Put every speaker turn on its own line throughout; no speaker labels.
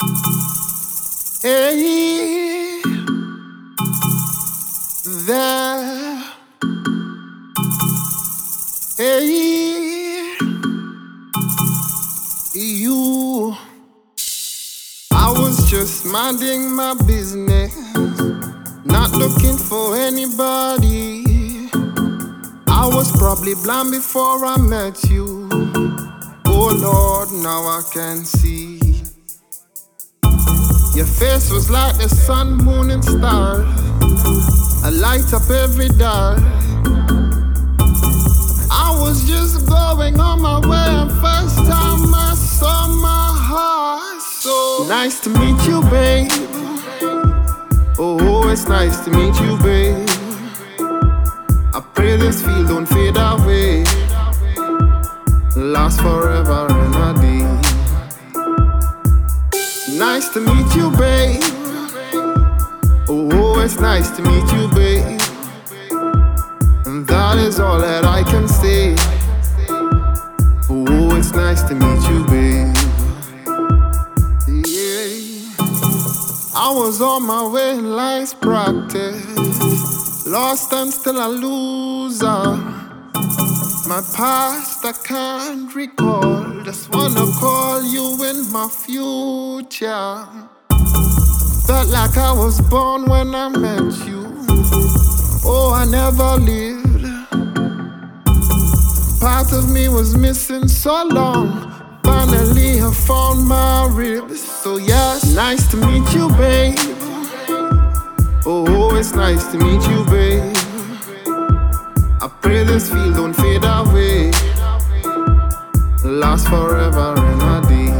Hey, there. Hey, you. I was just minding my business, not looking for anybody. I was probably blind before I met you. Oh Lord, now I can see. Your face was like the sun, moon, and star. I light up every dark. I was just going on my way, and first time I saw my heart. So nice to meet you, babe. Oh, it's nice to meet you, babe. I pray this feel don't fade away. Last forever Nice to meet you, babe. Oh, oh, it's nice to meet you, babe. And that is all that I can say. Oh, oh, it's nice to meet you, babe. Yeah. I was on my way life's practice. Lost and still a loser. My past I can't recall. Just wanna call you in my future. Felt like I was born when I met you. Oh, I never lived. Part of me was missing so long. Finally, I found my ribs. So, yes, nice to meet you, babe. Oh, it's nice to meet you, babe. I pray this feel don't fade away. Last forever and a day.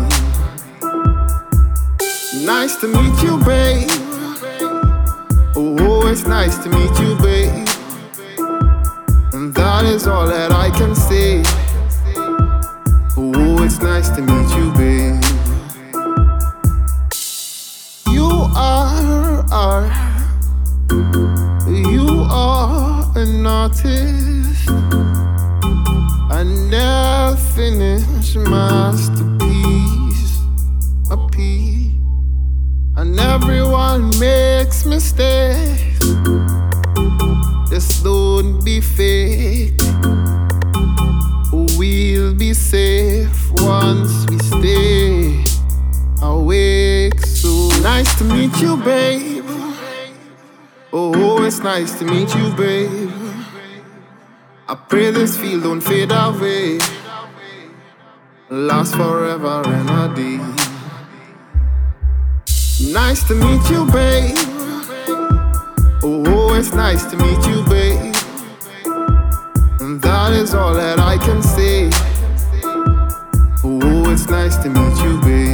Nice to meet you, babe. Oh, oh, it's nice to meet you, babe. And that is all that I can say. Oh, oh it's nice to meet you, babe. You are art. You are an artist. Finished masterpiece. A piece. And everyone makes mistakes. Just don't be fake. We'll be safe once we stay awake. So nice to meet you, babe. Oh, it's nice to meet you, babe. I pray this feel don't fade away. Lost forever remedy. Nice to meet you, babe. Oh, it's nice to meet you, babe. And that is all that I can say. Oh, it's nice to meet you, babe.